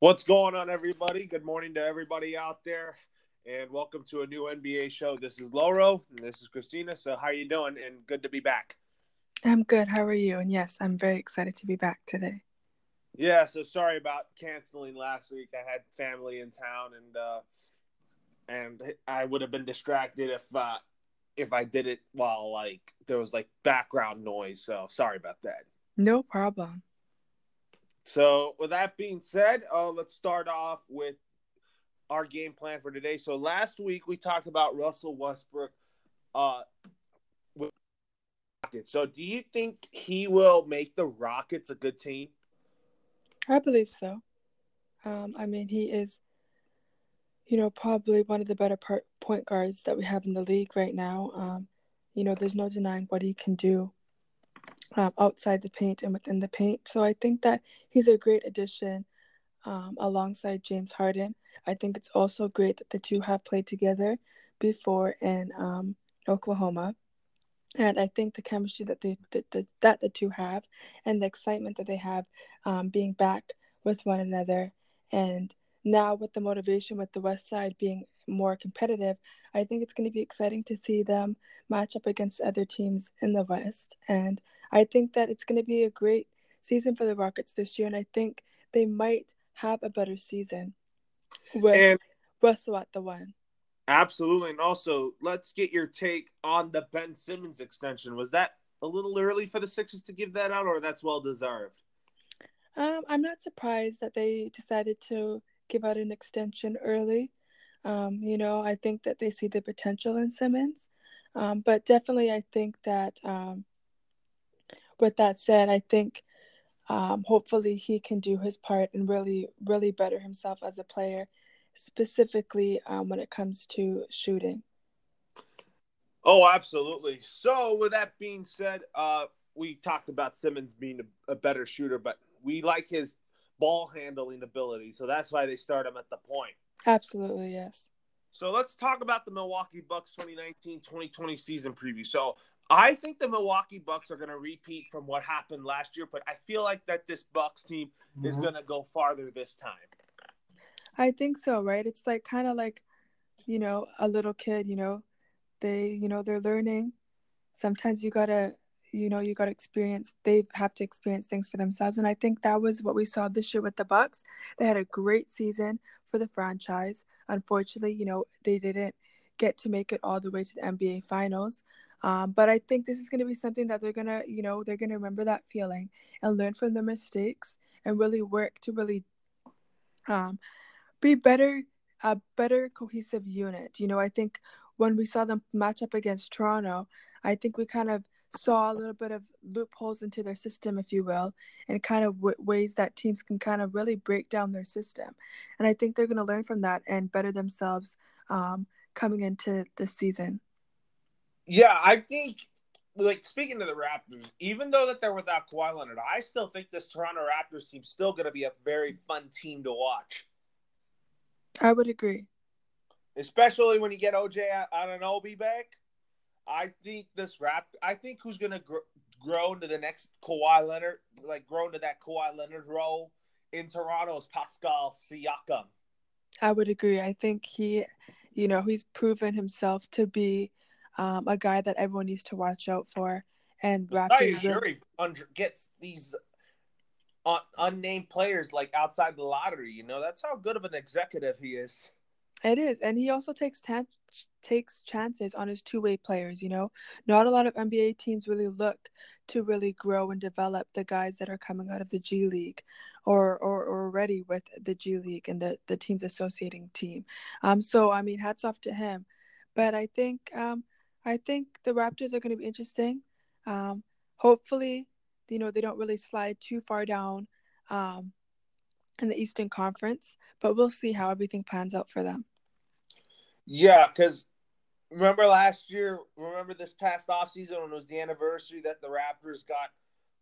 What's going on, everybody? Good morning to everybody out there, and welcome to a new NBA show. This is Loro, and this is Christina. So, how you doing? And good to be back. I'm good. How are you? And yes, I'm very excited to be back today. Yeah. So sorry about canceling last week. I had family in town, and uh, and I would have been distracted if uh, if I did it while like there was like background noise. So sorry about that. No problem. So, with that being said, uh, let's start off with our game plan for today. So, last week we talked about Russell Westbrook. Uh. So, do you think he will make the Rockets a good team? I believe so. Um, I mean, he is, you know, probably one of the better part, point guards that we have in the league right now. Um, you know, there's no denying what he can do um, outside the paint and within the paint. So I think that he's a great addition um, alongside James Harden. I think it's also great that the two have played together before in um, Oklahoma. And I think the chemistry that they that the, that the two have, and the excitement that they have, um, being back with one another, and now with the motivation with the West Side being more competitive, I think it's going to be exciting to see them match up against other teams in the West. And I think that it's going to be a great season for the Rockets this year, and I think they might have a better season with and Russell at the one. Absolutely, and also let's get your take on the Ben Simmons extension. Was that a little early for the Sixers to give that out, or that's well deserved? Um, I'm not surprised that they decided to give out an extension early. Um, you know, I think that they see the potential in Simmons, um, but definitely, I think that um, with that said, I think um, hopefully he can do his part and really, really better himself as a player, specifically um, when it comes to shooting. Oh, absolutely. So, with that being said, uh, we talked about Simmons being a, a better shooter, but we like his ball handling ability. So that's why they start him at the point. Absolutely, yes. So let's talk about the Milwaukee Bucks 2019-2020 season preview. So I think the Milwaukee Bucks are going to repeat from what happened last year, but I feel like that this Bucks team mm-hmm. is going to go farther this time. I think so, right? It's like kind of like, you know, a little kid, you know, they, you know, they're learning. Sometimes you got to, you know, you got experience, they have to experience things for themselves. And I think that was what we saw this year with the Bucks. They had a great season for the franchise. Unfortunately, you know, they didn't get to make it all the way to the NBA finals. Um, but I think this is going to be something that they're going to, you know, they're going to remember that feeling and learn from their mistakes and really work to really um, be better, a better cohesive unit. You know, I think when we saw them match up against Toronto, I think we kind of saw a little bit of loopholes into their system, if you will, and kind of w- ways that teams can kind of really break down their system. And I think they're going to learn from that and better themselves um, coming into this season. Yeah, I think like speaking to the Raptors, even though that they're without Kawhi Leonard, I still think this Toronto Raptors team's still going to be a very fun team to watch. I would agree, especially when you get OJ Anunoby back. I think this rap. I think who's going to gr- grow into the next Kawhi Leonard, like grow into that Kawhi Leonard role in Toronto is Pascal Siakam. I would agree. I think he, you know, he's proven himself to be um, a guy that everyone needs to watch out for. And Raptors Ujiri gets these un- unnamed players like outside the lottery. You know, that's how good of an executive he is. It is, and he also takes ten- takes chances on his two way players. You know, not a lot of NBA teams really look to really grow and develop the guys that are coming out of the G League, or or, or already with the G League and the the team's associating team. Um, so I mean, hats off to him. But I think um, I think the Raptors are going to be interesting. Um, hopefully, you know, they don't really slide too far down um, in the Eastern Conference, but we'll see how everything pans out for them. Yeah, because remember last year, remember this past offseason when it was the anniversary that the Raptors got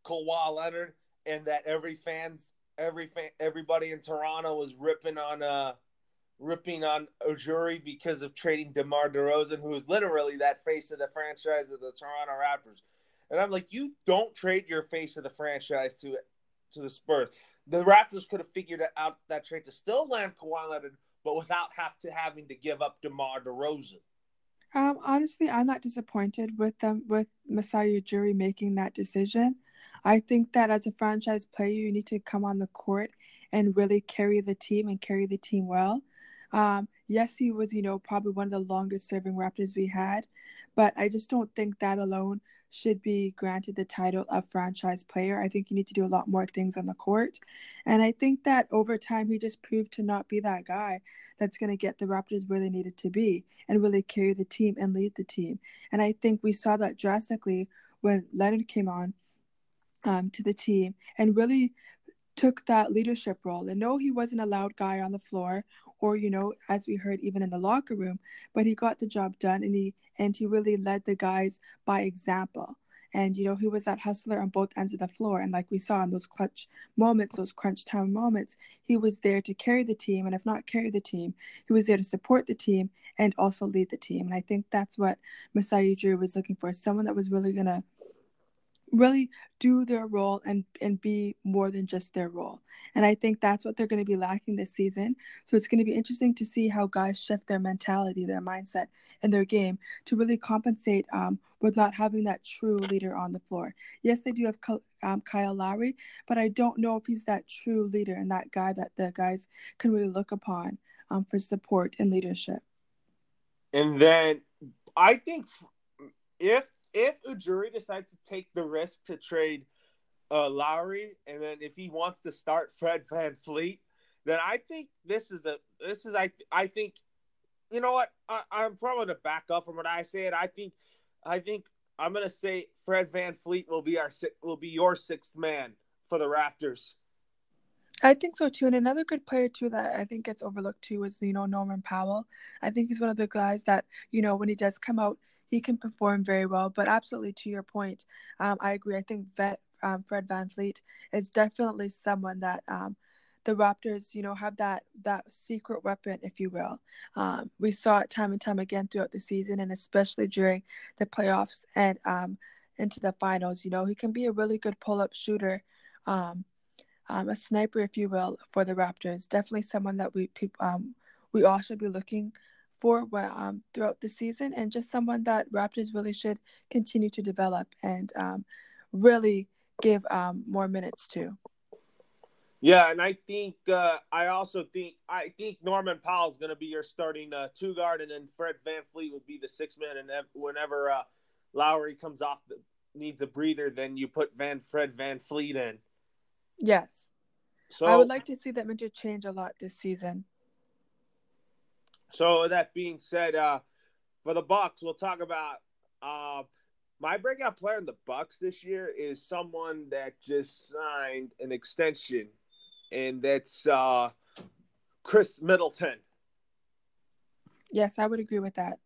Kawhi Leonard and that every fans, every fan, everybody in Toronto was ripping on uh ripping on Ujiri because of trading DeMar DeRozan, who is literally that face of the franchise of the Toronto Raptors. And I'm like, you don't trade your face of the franchise to to the Spurs. The Raptors could have figured out that trade to still land Kawhi Leonard, but without have to having to give up DeMar DeRozan. Um, honestly, I'm not disappointed with them with Masai Ujiri making that decision. I think that as a franchise player, you need to come on the court and really carry the team and carry the team well. Um, yes, he was, you know, probably one of the longest serving Raptors we had, but I just don't think that alone should be granted the title of franchise player. I think you need to do a lot more things on the court. And I think that over time, he just proved to not be that guy that's going to get the Raptors where they needed to be and really carry the team and lead the team. And I think we saw that drastically when Leonard came on um, to the team and really took that leadership role. And no, he wasn't a loud guy on the floor or, you know, as we heard even in the locker room, but he got the job done and he and he really led the guys by example. And you know, he was that hustler on both ends of the floor. And like we saw in those clutch moments, those crunch time moments, he was there to carry the team. And if not carry the team, he was there to support the team and also lead the team. And I think that's what Masai Ujiri was looking for someone that was really going to really do their role and and be more than just their role. And I think that's what they're going to be lacking this season. So it's going to be interesting to see how guys shift their mentality, their mindset, and their game to really compensate um, with not having that true leader on the floor. Yes, they do have um, Kyle Lowry, but I don't know if he's that true leader and that guy that the guys can really look upon um, for support and leadership. And then I think if if Ujiri decides to take the risk to trade uh, Lowry, and then if he wants to start Fred VanVleet, then I think this is a this is I I think you know what I, I'm probably to back up from what I said. I think I think I'm gonna say Fred VanVleet will be our will be your sixth man for the Raptors. I think so too. And another good player too that I think gets overlooked too is you know Norman Powell. I think he's one of the guys that you know when he does come out, he can perform very well. But absolutely to your point, um, I agree. I think vet, um, Fred VanVleet is definitely someone that um, the Raptors, you know, have that that secret weapon, if you will. Um, we saw it time and time again throughout the season, and especially during the playoffs and um, into the finals. You know, he can be a really good pull-up shooter. Um, um, a sniper, if you will, for the Raptors. Definitely someone that we um, we all should be looking for um, throughout the season, and just someone that Raptors really should continue to develop and um, really give um, more minutes to. Yeah, and I think uh, I also think I think Norman Powell is going to be your starting uh, two guard, and then Fred VanVleet will be the six man. And whenever uh, Lowry comes off the needs a breather, then you put Van Fred VanVleet in. Yes. So I would like to see them interchange a lot this season. So that being said, uh, for the Bucks, we'll talk about uh, my breakout player in the Bucks this year is someone that just signed an extension, and that's uh, Khris Middleton. Yes, I would agree with that.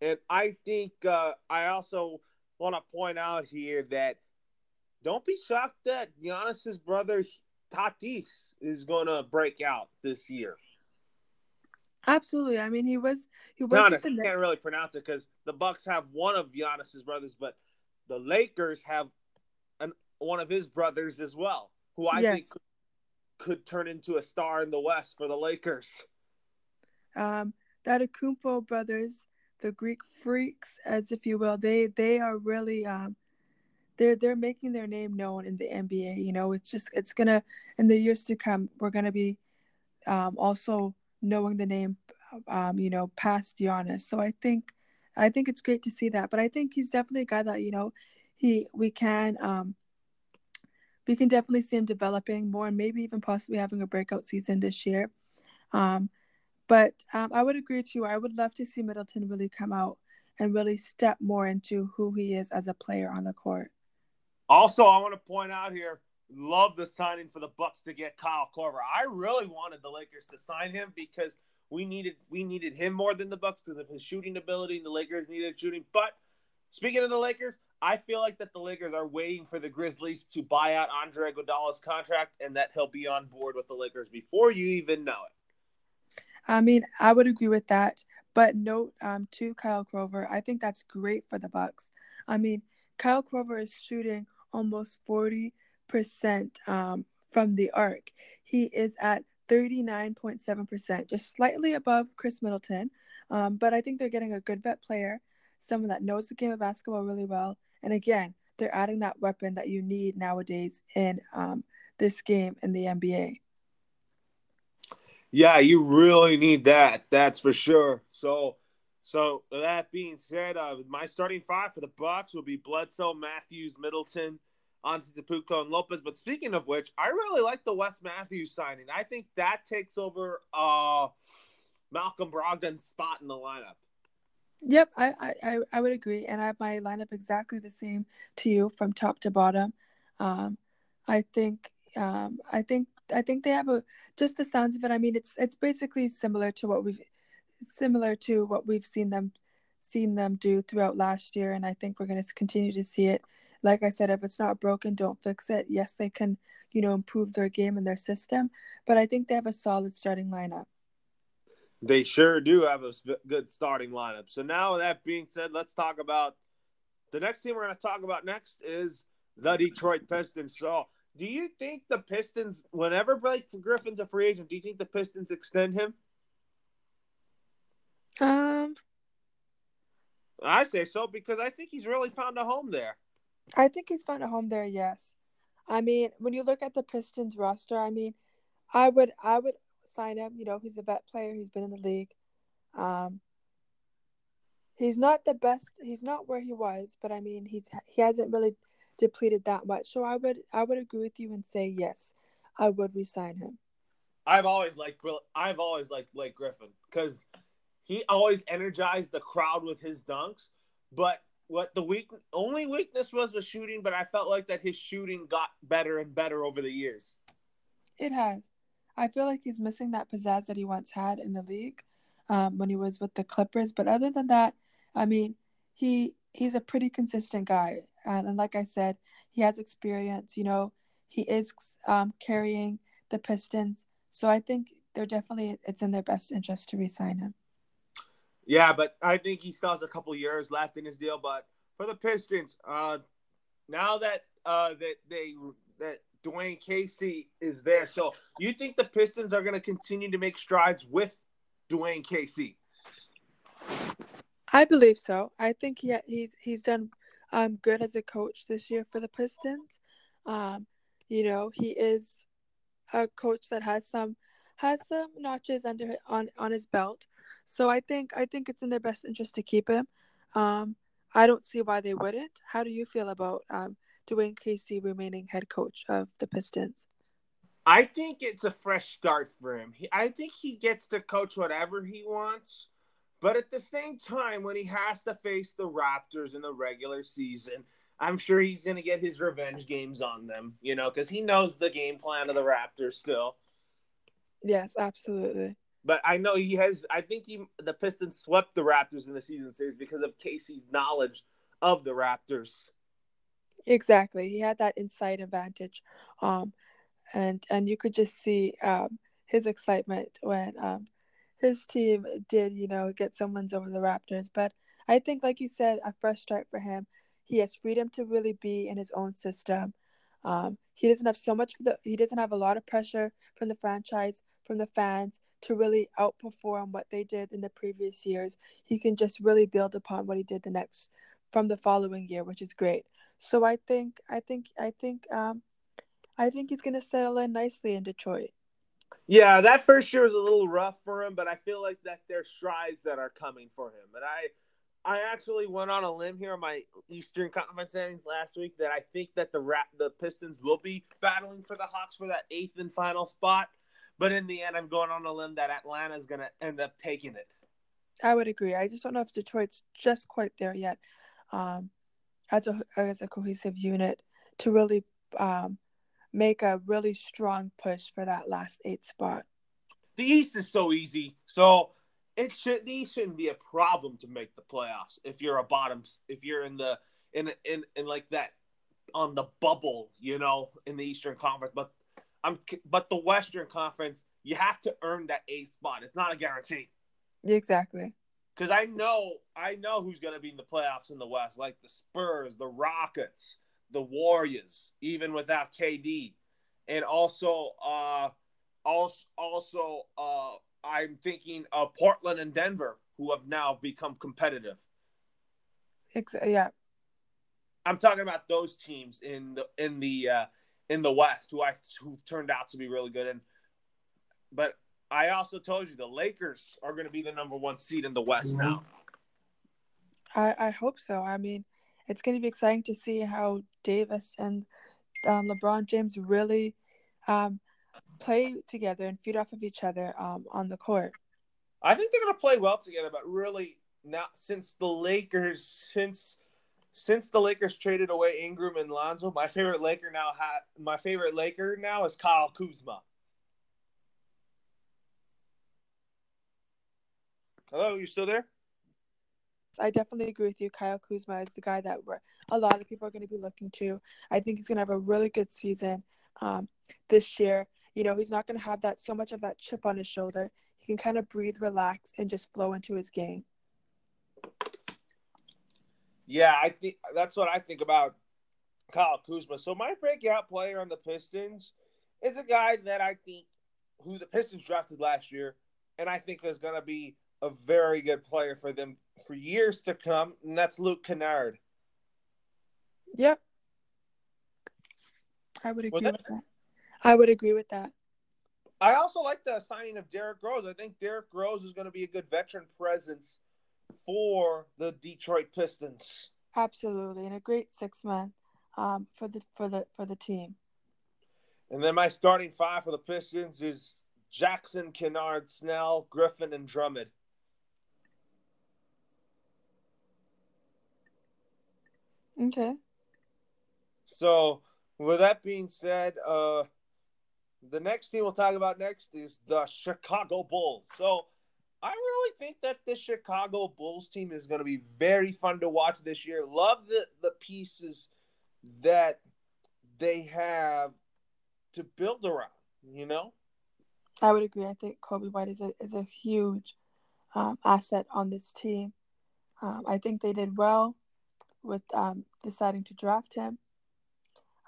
And I think uh, I also want to point out here that don't be shocked that Giannis's brother Tatis is going to break out this year. Absolutely. I mean, he was he was. Giannis, I can't really pronounce it because the Bucks have one of Giannis's brothers, but the Lakers have an, one of his brothers as well, who I yes. think could, could, turn into a star in the West for the Lakers. Um, that Akumpo brothers, the Greek freaks, as if you will, they they are really um, they're they're making their name known in the NBA. You know, it's just it's gonna in the years to come, we're gonna be um, also knowing the name, um, you know, past Giannis. So I think, I think it's great to see that. But I think he's definitely a guy that you know, he we can, um, we can definitely see him developing more, and maybe even possibly having a breakout season this year. Um, but um, I would agree too. I would love to see Middleton really come out and really step more into who he is as a player on the court. Also, I want to point out here love the signing for the Bucks to get Kyle Korver. I really wanted the Lakers to sign him because we needed we needed him more than the Bucks because of his shooting ability, and the Lakers needed shooting. But speaking of the Lakers, I feel like that the Lakers are waiting for the Grizzlies to buy out Andre Iguodala's contract, and that he'll be on board with the Lakers before you even know it. I mean, I would agree with that. But note um, to Kyle Korver, I think that's great for the Bucks. I mean, Kyle Korver is shooting almost forty um, from the arc. He is at 39.7%, just slightly above Khris Middleton. Um, but I think they're getting a good vet player, someone that knows the game of basketball really well. And again, they're adding that weapon that you need nowadays in um, this game in the NBA. Yeah, you really need that. That's for sure. So, so that being said, uh, my starting five for the Bucks will be Bledsoe, Matthews, Middleton, Antetokounmpo, and Lopez. But speaking of which, I really like the Wes Matthews signing. I think that takes over uh, Malcolm Brogdon's spot in the lineup. Yep, I, I, I would agree. And I have my lineup exactly the same to you from top to bottom. Um, I think um, I think I think they have a just the sounds of it. I mean, it's it's basically similar to what we've similar to what we've seen them seen them do throughout last year, and I think we're going to continue to see it. Like I said, if it's not broken, don't fix it. Yes, they can, you know, improve their game and their system, but I think they have a solid starting lineup. They sure do have a good starting lineup. So now that being said, let's talk about the next team we're going to talk about next is the Detroit Pistons. So do you think the Pistons, whenever Blake Griffin's a free agent, do you think the Pistons extend him? Um, I say so because I think he's really found a home there. I think he's found a home there. Yes, I mean when you look at the Pistons roster, I mean, I would I would sign him. You know, he's a vet player. He's been in the league. Um, he's not the best. He's not where he was, but I mean, he's he hasn't really depleted that much. So I would I would agree with you and say yes, I would resign him. I've always liked I've always liked Blake Griffin because he always energized the crowd with his dunks. But what the weak only weakness was was shooting, but I felt like that his shooting got better and better over the years. It has. I feel like he's missing that pizzazz that he once had in the league um, when he was with the Clippers. But other than that, I mean, he he's a pretty consistent guy. And, and like I said, he has experience. You know, he is um, carrying the Pistons, so I think they're definitely it's in their best interest to resign him. Yeah, but I think he still has a couple years left in his deal. But for the Pistons, uh, now that uh, that they that Dwane Casey is there, so you think the Pistons are going to continue to make strides with Dwane Casey? I believe so. I think he he's he's done um, good as a coach this year for the Pistons. Um, you know, he is a coach that has some has some notches under on on his belt. So I think I think it's in their best interest to keep him. Um, I don't see why they wouldn't. How do you feel about um, Dwane Casey remaining head coach of the Pistons? I think it's a fresh start for him. He, I think he gets to coach whatever he wants. But at the same time, when he has to face the Raptors in the regular season, I'm sure he's going to get his revenge games on them, you know, because he knows the game plan of the Raptors still. Yes, absolutely. But I know he has. I think he the Pistons swept the Raptors in the season series because of Casey's knowledge of the Raptors. Exactly, he had that inside advantage, um, and and you could just see um, his excitement when um, his team did, you know, get some wins over the Raptors. But I think, like you said, a fresh start for him. He has freedom to really be in his own system. Um, he doesn't have so much. The, he doesn't have a lot of pressure from the franchise, from the fans to really outperform what they did in the previous years. He can just really build upon what he did the next from the following year, which is great. So I think, I think, I think, um, I think he's going to settle in nicely in Detroit. Yeah, that first year was a little rough for him, but I feel like that there's strides that are coming for him. And I I actually went on a limb here on my Eastern Conference standings last week that I think that the Rap, the Pistons will be battling for the Hawks for that eighth and final spot. But in the end, I'm going on a limb that Atlanta is going to end up taking it. I would agree. I just don't know if Detroit's just quite there yet, um, as a as a cohesive unit to really um, make a really strong push for that last eight spot. The East is so easy. So it should these shouldn't be a problem to make the playoffs if you're a bottom if you're in the in in in like that on the bubble, you know, in the Eastern Conference. But I'm but the Western Conference, you have to earn that eighth spot. It's not a guarantee. Exactly. Because I know I know who's going to be in the playoffs in the West, like the Spurs, the Rockets, the Warriors, even without KD, and also uh, also also uh, I'm thinking of Portland and Denver, who have now become competitive. Yeah, I'm talking about those teams in the in the uh, in the West who I who turned out to be really good. And but I also told you the Lakers are going to be the number one seed in the West now. I I hope so. I mean, it's going to be exciting to see how Davis and um, LeBron James really um, play together and feed off of each other um, on the court. I think they're going to play well together, but really not since the Lakers since since the Lakers traded away Ingram and Lonzo, my favorite Laker now ha- my favorite Laker now is Kyle Kuzma. Hello, you still there? I definitely agree with you. Kyle Kuzma is the guy that we're, a lot of people are going to be looking to. I think he's going to have a really good season um, this year. You know, he's not going to have that so much of that chip on his shoulder. He can kind of breathe, relax, and just flow into his game. Yeah, I think that's what I think about Kyle Kuzma. So my breakout player on the Pistons is a guy that I think who the Pistons drafted last year, and I think is going to be a very good player for them for years to come, and that's Luke Kennard. Yep. I would agree that, with that. I would agree with that. I also like the signing of Derrick Rose. I think Derrick Rose is going to be a good veteran presence for the Detroit Pistons. Absolutely, and a great six man um, for the for the for the team. And then my starting five for the Pistons is Jackson, Kennard, Snell, Griffin, and Drummond. Okay. So, with that being said, uh, the next team we'll talk about next is the Chicago Bulls. So, I really think that the Chicago Bulls team is going to be very fun to watch this year. Love the the pieces that they have to build around. You know, I would agree. I think Coby White is a is a huge um, asset on this team. Um, I think they did well with um, deciding to draft him,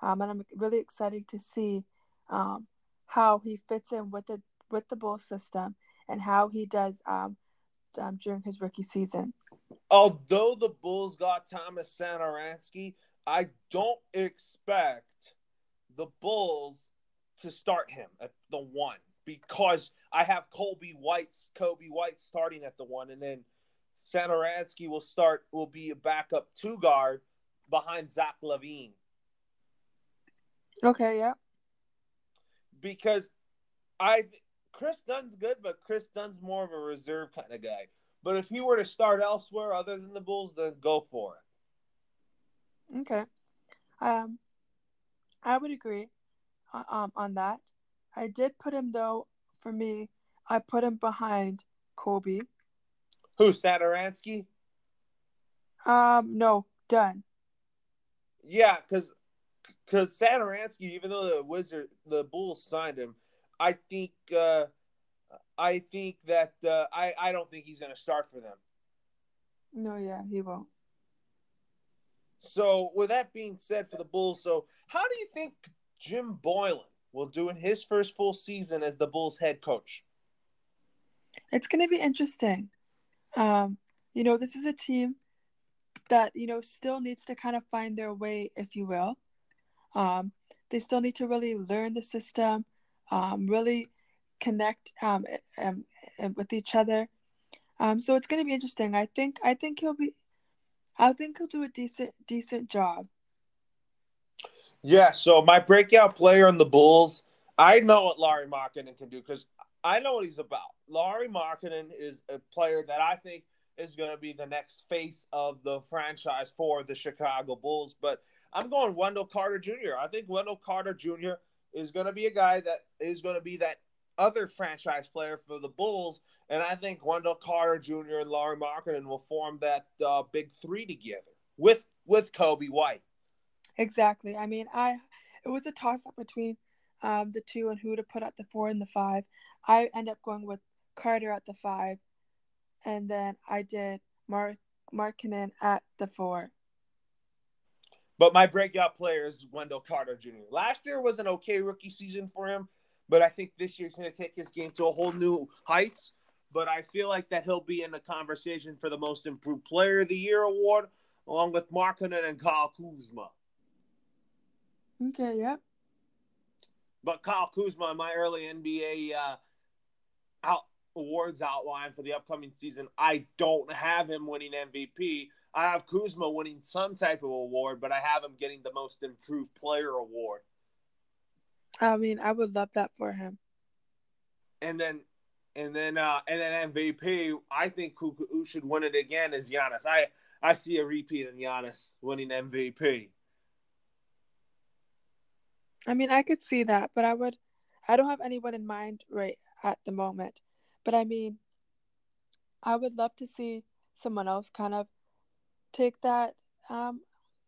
um, and I'm really excited to see um, how he fits in with the with the Bull system and how he does um, um, during his rookie season. Although the Bulls got Thomas Satoransky, I don't expect the Bulls to start him at the one because I have Colby White's Coby White starting at the one, and then Satoransky will start will be a backup two guard behind Zach LaVine. Okay, yeah. Because I Kris Dunn's good, but Kris Dunn's more of a reserve kind of guy. But if he were to start elsewhere other than the Bulls, then go for it. Okay. Um, I would agree uh, um, on that. I did put him, though, for me, I put him behind Coby. Who, Satoransky? Um, no, Dunn. Yeah, because because Satoransky, even though the Wizard, the Bulls signed him, I think uh, I think that uh, I I don't think he's going to start for them. No, yeah, he won't. So, with that being said, for the Bulls, so how do you think Jim Boylen will do in his first full season as the Bulls head coach? It's going to be interesting. Um, you know, this is a team that you know still needs to kind of find their way, if you will. Um, they still need to really learn the system um, really connect um, um, with each other. Um, so it's going to be interesting. I think I think he'll be, I think he'll do a decent decent job. Yeah. So my breakout player on the Bulls, I know what Lauri Markkanen can do because I know what he's about. Lauri Markkanen is a player that I think is going to be the next face of the franchise for the Chicago Bulls. But I'm going Wendell Carter Jr. I think Wendell Carter Jr is going to be a guy that is going to be that other franchise player for the Bulls, and I think Wendell Carter Jr. and Larry Markkanen will form that uh, big three together with with Coby White. Exactly. I mean, I it was a toss up between um, the two and who to put at the four and the five. I end up going with Carter at the five, and then I did Mark Markkanen at the four. But my breakout player is Wendell Carter Jr. Last year was an okay rookie season for him, but I think this year's going to take his game to a whole new heights. But I feel like that he'll be in the conversation for the most improved player of the year award, along with Markkanen and Kyle Kuzma. Okay, yep. But Kyle Kuzma in my early NBA uh, out awards outline for the upcoming season, I don't have him winning MVP. I have Kuzma winning some type of award, but I have him getting the most improved player award. I mean, I would love that for him. And then and then uh and then MVP, I think who, who should win it again is Giannis. I I see a repeat in Giannis winning MVP. I mean, I could see that, but I would I don't have anyone in mind right at the moment. But I mean, I would love to see someone else kind of take that um,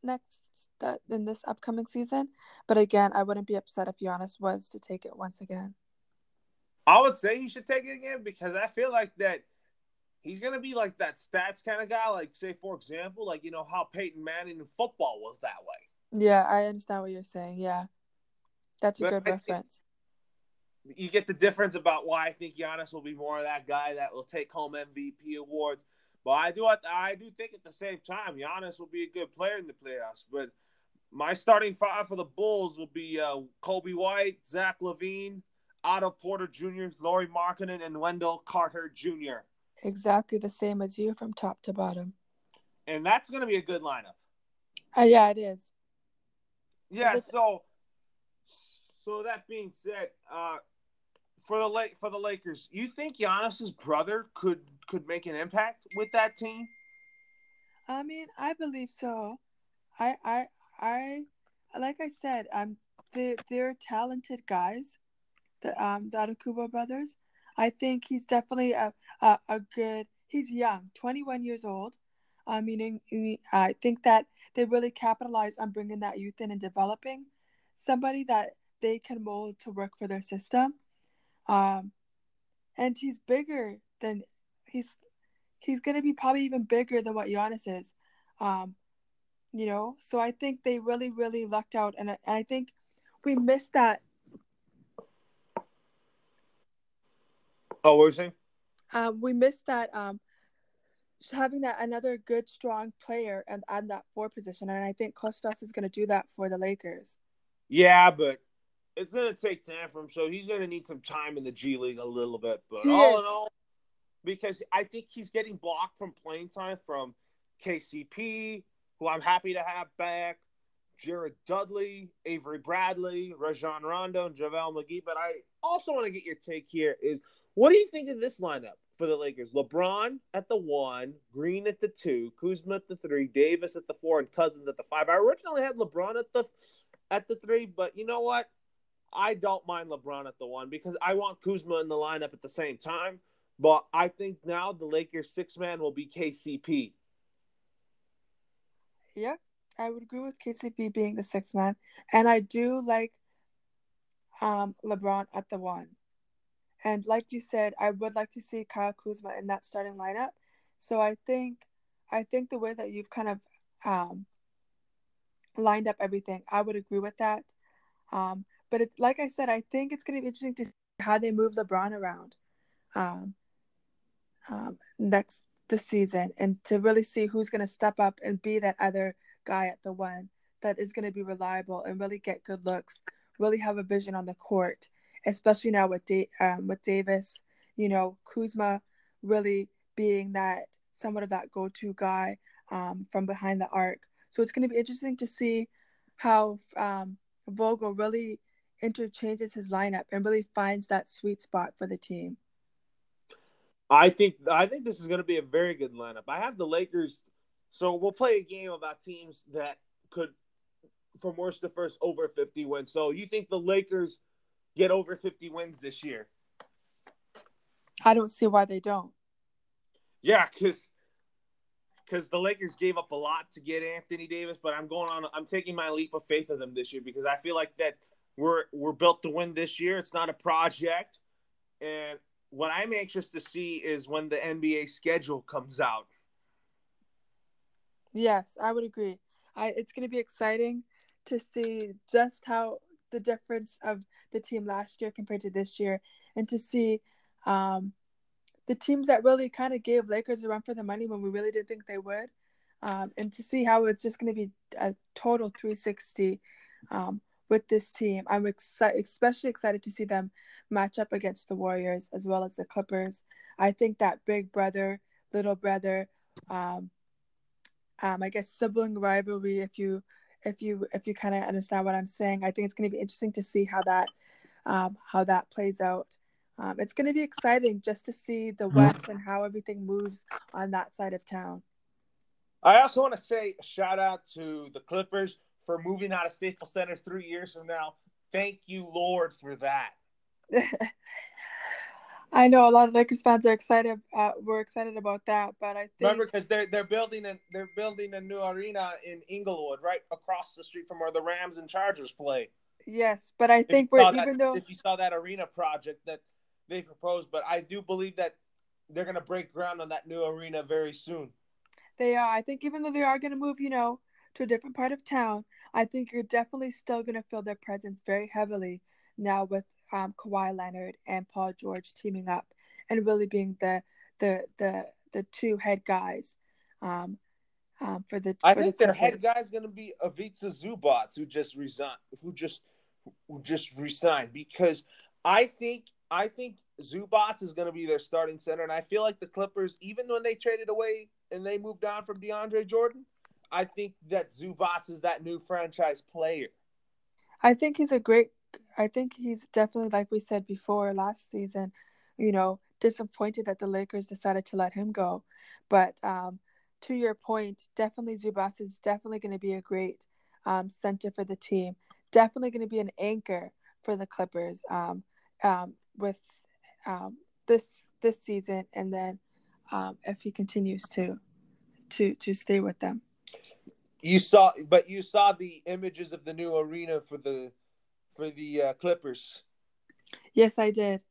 next that in this upcoming season. But again, I wouldn't be upset if Giannis was to take it once again. I would say he should take it again because I feel like that he's gonna be like that stats kind of guy. Like say for example, like you know how Peyton Manning in football was that way. Yeah, I understand what you're saying. Yeah, that's a But good I reference. You get the difference about why I think Giannis will be more of that guy that will take home MVP awards. But I do I do think at the same time Giannis will be a good player in the playoffs. But my starting five for the Bulls will be uh, Coby White, Zach LaVine, Otto Porter Jr., Lauri Markkanen, and Wendell Carter Jr. Exactly the same as you from top to bottom. And that's going to be a good lineup. Uh, yeah, it is. Yeah. So, so that being said, uh, for the La- for the Lakers, you think Giannis's brother could could make an impact with that team? I mean, I believe so. I, I, I, like I said, um, they they're talented guys, the um the Atakubo brothers. I think he's definitely a, a, a good. He's young, twenty one years old. I mean, I think that they really capitalize on bringing that youth in and developing somebody that they can mold to work for their system. Um, and he's bigger than he's he's going to be probably even bigger than what Giannis is. Um, you know, so I think they really, really lucked out, and I, and I think we missed that. Oh, what were you saying? Um, we missed that. Um, having that another good, strong player and on that four position, and I think Kostas is going to do that for the Lakers. Yeah, but it's gonna take time for him, so he's gonna need some time in the G League a little bit. But He all is. in all, because I think he's getting blocked from playing time from KCP, who I'm happy to have back, Jared Dudley, Avery Bradley, Rajon Rondo, and JaVale McGee. But I also want to get your take here is what do you think of this lineup for the Lakers? LeBron at the one, Green at the two, Kuzma at the three, Davis at the four, and Cousins at the five. I originally had LeBron at the at the three, but you know what? I don't mind LeBron at the one because I want Kuzma in the lineup at the same time. But I think now the Lakers six man will be KCP. Yeah, I would agree with KCP being the six man, and I do like um LeBron at the one. And like you said, I would like to see Kyle Kuzma in that starting lineup. So I think, I think the way that you've kind of um, lined up everything, I would agree with that. Um, but it, like I said, I think it's going to be interesting to see how they move LeBron around um, um, next the season, and to really see who's going to step up and be that other guy at the one that is going to be reliable and really get good looks, really have a vision on the court especially now with da- um, with Davis, you know, Kuzma really being that somewhat of that go-to guy um, from behind the arc. So it's going to be interesting to see how um, Vogel really interchanges his lineup and really finds that sweet spot for the team. I think I think this is going to be a very good lineup. I have the Lakers, so we'll play a game about teams that could, from worst to first, over fifty wins. So you think the Lakers get over fifty wins this year? I don't see why they don't. Yeah, because because the Lakers gave up a lot to get Anthony Davis, but I'm going on. I'm taking my leap of faith of them this year because I feel like that we're we're built to win this year. It's not a project, and what I'm anxious to see is when the NBA schedule comes out. Yes, I would agree. I it's going to be exciting to see just how the difference of the team last year compared to this year, and to see um, the teams that really kind of gave Lakers a run for the money when we really didn't think they would, um, and to see how it's just going to be a total 360 um, with this team. I'm excited, especially excited to see them match up against the Warriors as well as the Clippers. I think that big brother, little brother, um, um, I guess sibling rivalry, if you if you if you kind of understand what I'm saying, I think it's going to be interesting to see how that um, how that plays out. Um, it's going to be exciting just to see the West and how everything moves on that side of town. I also want to say a shout out to the Clippers for moving out of Staples Center three years from now. Thank you, Lord, for that. I know a lot of Lakers fans are excited. Uh, we're excited about that, but I think remember because they're they're building a they're building a new arena in Inglewood, right across the street from where the Rams and Chargers play. Yes, but I think we're that, even though if you saw that arena project that they proposed, but I do believe that they're going to break ground on that new arena very soon. They are. I think even though they are going to move, you know, to a different part of town, I think you're definitely still going to feel their presence very heavily now with um, Kawhi Leonard and Paul George teaming up and really being the the the the two head guys um, um, for the. I for think the their head guy is going to be Ivica Zubac, who just resigned, who just who just resigned because I think I think Zubac is going to be their starting center, and I feel like the Clippers, even when they traded away and they moved on from DeAndre Jordan, I think that Zubac is that new franchise player. I think he's a great. I think he's definitely like we said before last season. You know, disappointed that the Lakers decided to let him go, but um, to your point, definitely Zubac is definitely going to be a great um, center for the team. Definitely going to be an anchor for the Clippers um, um, with um, this this season, and then um, if he continues to to to stay with them. You saw, but you saw the images of the new arena for the for the uh, Clippers. Yes, I did.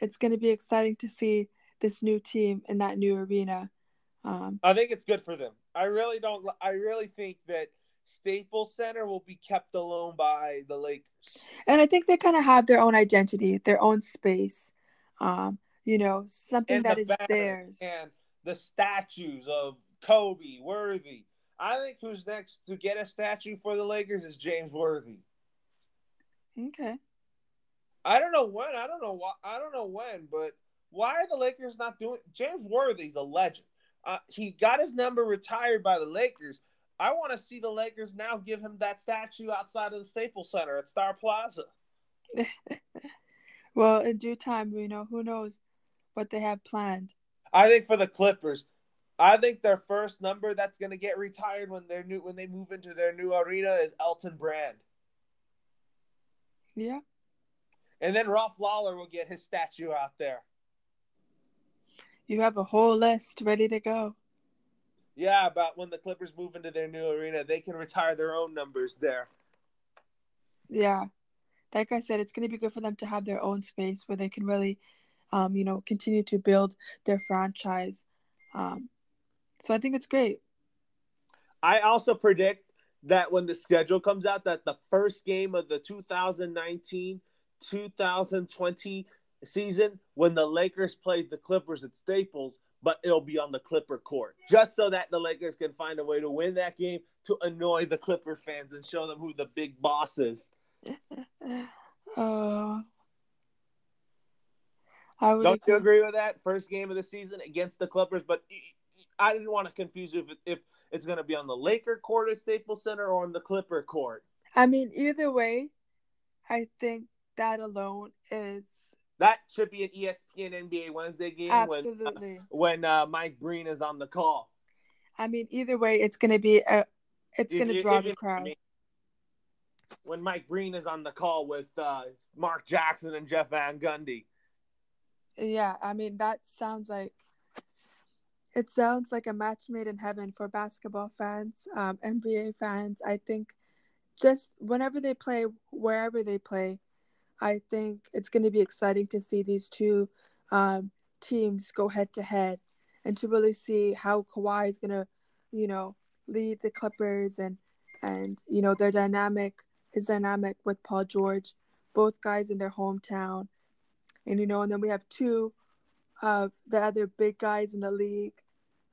It's going to be exciting to see this new team in that new arena. Um, I think it's good for them. I really don't. I really think that Staples Center will be kept alone by the Lakers. and I think they kind of have their own identity, their own space. Um, you know, something And that the is theirs. and the statues of Kobe, Worthy. I think who's next to get a statue for the Lakers is James Worthy. Okay. I don't know when. I don't know why. I don't know when, but why are the Lakers not doing? James Worthy's a legend. Uh, he got his number retired by the Lakers. I want to see the Lakers now give him that statue outside of the Staples Center at Star Plaza. Well, in due time, you know, who knows what they have planned. I think for the Clippers, I think their first number that's going to get retired when they're new when they move into their new arena is Elton Brand, Yeah. and then Ralph Lawler will get his statue out there. You have a whole list ready to go. Yeah, about when the Clippers move into their new arena, they can retire their own numbers there. Yeah. Like I said, it's going to be good for them to have their own space where they can really, um, you know, continue to build their franchise. Um, so I think it's great. I also predict that when the schedule comes out, that the first game of the 2019 2020 season, when the Lakers played the Clippers at Staples, but it'll be on the Clipper court, just so that the Lakers can find a way to win that game to annoy the Clipper fans and show them who the big boss is. Oh. I would Don't you agree. agree with that? First game of the season against the Clippers, but I didn't want to confuse you if, if it's going to be on the Laker court at Staples Center or on the Clipper court. I mean, either way, I think that alone is That should be an ESPN NBA Wednesday game when absolutely. when uh, Mike Breen is on the call. I mean, either way, it's going to be a, it's going to draw the crowd. When Mike Breen is on the call with uh, Mark Jackson and Jeff Van Gundy. Yeah, I mean that sounds like it sounds like a match made in heaven for basketball fans, um, NBA fans. I think just whenever they play, wherever they play, I think it's going to be exciting to see these two um, teams go head to head, and to really see how Kawhi is going to, you know, lead the Clippers and and you know their dynamic, his dynamic with Paul George, both guys in their hometown, and you know, and then we have two of the other big guys in the league.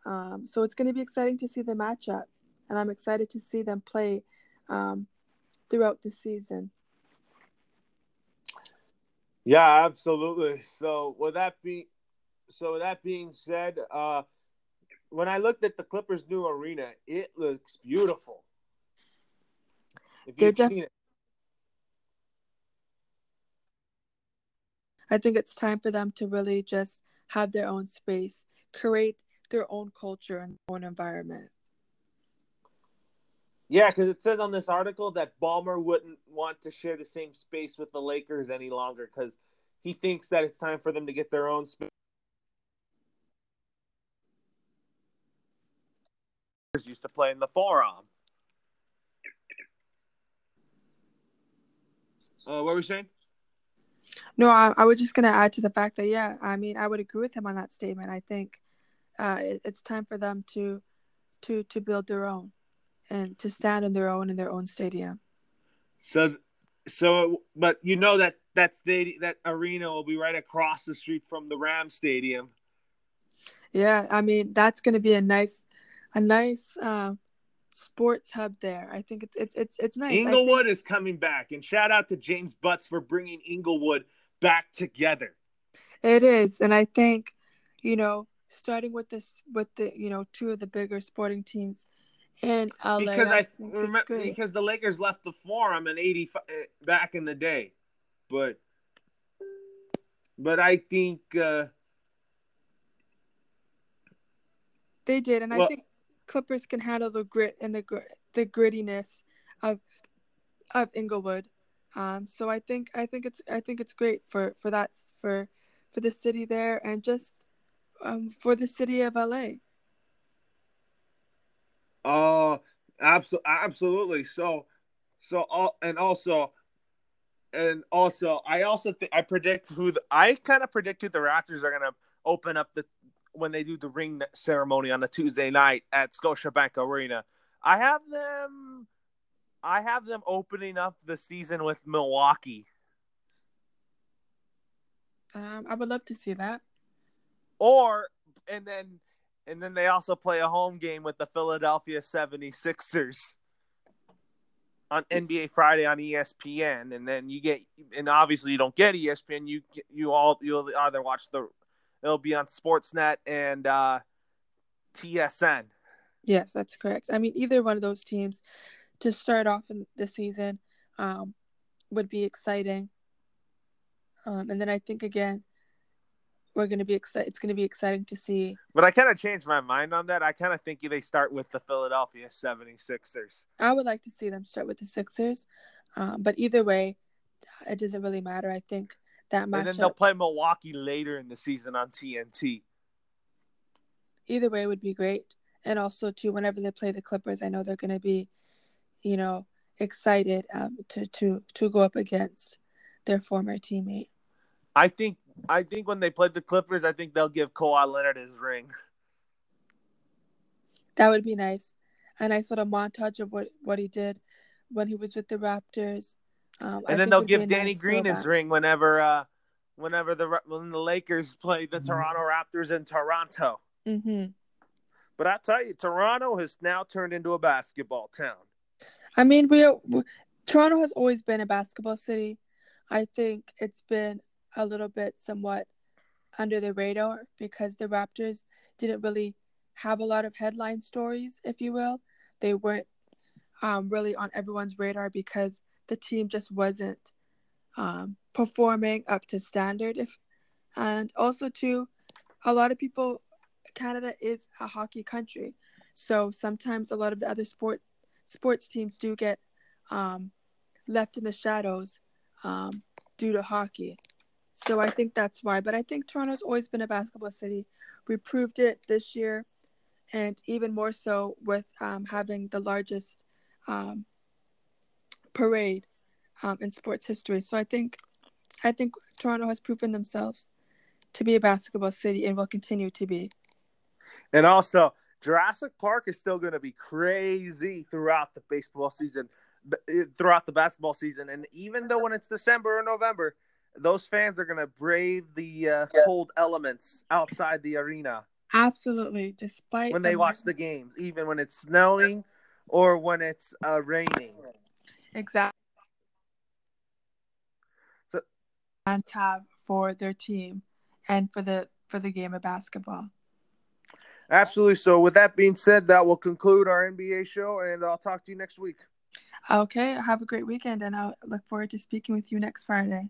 Um, so it's going to be exciting to see the matchup, and I'm excited to see them play um, throughout the season. Yeah, absolutely. So with that being, so with that being said, uh, when I looked at the Clippers' new arena, it looks beautiful. If you've They're def- seen it, I think it's time for them to really just have their own space, create their own culture and own environment. yeah, because it says on this article that Ballmer wouldn't want to share the same space with the Lakers any longer because he thinks that it's time for them to get their own space. Used to play in the forum. Uh, what were we saying? No, I, I was just going to add to the fact that, yeah, I mean, I would agree with him on that statement. I think uh, it, it's time for them to, to, to build their own and to stand on their own in their own stadium. So, so, but you know that that stadium, that arena will be right across the street from the Ram Stadium. Yeah, I mean, that's going to be a nice, a nice uh, sports hub there. I think it's it's it's it's nice. I think- Inglewood is coming back, and shout out to James Butts for bringing Inglewood back together. It is, and I think, you know, starting with this with the you know two of the bigger sporting teams in LA, because I, it's remember because the Lakers left the Forum in '85 back in the day, but but I think uh, They did, and I think Clippers can handle the grit and the gr- the grittiness of of Inglewood. Um, so I think I think it's I think it's great for for that for for the city there and just um, for the city of LA. Oh, absolutely, absolutely. So, so all and also, and also, I also I predict who the, I kind of predict who the Raptors are gonna open up the when they do the ring ceremony on a Tuesday night at Scotiabank Arena. I have them. I have them opening up the season with Milwaukee, Um, I would love to see that. or and then and then they also play a home game with the Philadelphia 76ers. on NBA Friday on ESPN, and then you get, and obviously you don't get ESPN. You you all you'll either watch the, it'll be on Sportsnet and uh, TSN. Yes, that's correct. I mean, either one of those teams to start off in the season um, would be exciting. Um, and then I think again, we're going to be excited. It's going to be exciting to see. But I kind of changed my mind on that. I kind of think they start with the Philadelphia 76ers. I would like to see them start with the Sixers, um, but either way, it doesn't really matter. I think that much And then they'll play Milwaukee later in the season on TNT. either way, would be great. And also, too, whenever they play the Clippers, I know they're going to be, you know, excited um, to to to go up against their former teammate. I think I think when they play the Clippers, I think they'll give Kawhi Leonard his ring. That would be nice. A nice little montage of what, what he did when he was with the Raptors. Um, I and then they'll would be a give Danny nice Green his ring whenever uh whenever the when the Lakers play Mm-hmm. the Toronto Raptors in Toronto. hmm But I tell you, Toronto has now turned into a basketball town. I mean, we, we Toronto has always been a basketball city. I think it's been a little bit somewhat under the radar because the Raptors didn't really have a lot of headline stories, if you will. They weren't um, really on everyone's radar because the team just wasn't um, performing up to standard. If and also too, a lot of people, Canada is a hockey country, so sometimes a lot of the other sport sports teams do get um, left in the shadows um, due to hockey. So I think that's why. But I think Toronto's always been a basketball city. We proved it this year, and even more so with um, having the largest um, parade um, in sports history. So I think, I think Toronto has proven themselves to be a basketball city and will continue to be. And also, Jurassic Park is still going to be crazy throughout the baseball season, eh, throughout the basketball season, and even though when it's December or November, those fans are going to brave the uh, cold elements outside the arena. Absolutely, despite when they watch the games, even when it's snowing or when it's uh, raining. Exactly. So, and have for their team and for the for the game of basketball. Absolutely. So, with that being said, that will conclude our NBA show, and I'll talk to you next week. Okay. Have a great weekend, and I'll look forward to speaking with you next Friday.